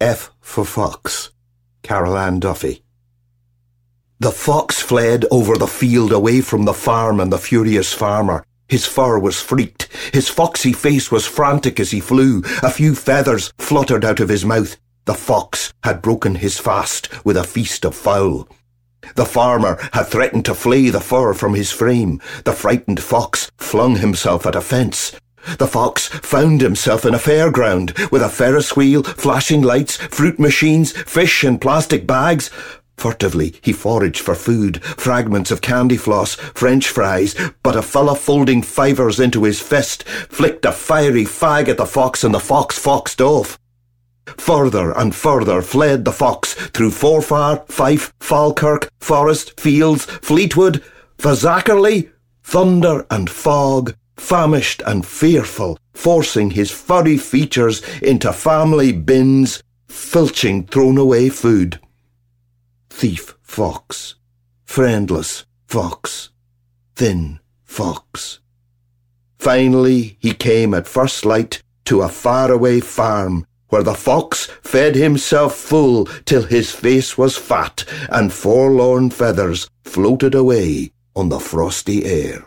F for Fox, Carol Ann Duffy. The fox fled over the field away from the farm and the furious farmer. His fur was freaked. His foxy face was frantic as he flew. A few feathers fluttered out of his mouth. The fox had broken his fast with a feast of fowl. The farmer had threatened to flay the fur from his frame. The frightened fox flung himself at a fence. The fox found himself in a fairground with a Ferris wheel, flashing lights, fruit machines, fish in plastic bags. Furtively, he foraged for food, fragments of candy floss, French fries, but a fella folding fivers into his fist flicked a fiery fag at the fox and the fox foxed off. Further and further fled the fox through Forfar, Fife, Falkirk, Forest, Fields, Fleetwood, Fazakerley, thunder and fog, famished and fearful, forcing his furry features into family bins, filching thrown away food. Thief fox, friendless fox, thin fox. Finally, he came at first light to a faraway farm where the fox fed himself full till his face was fat and forlorn feathers floated away on the frosty air.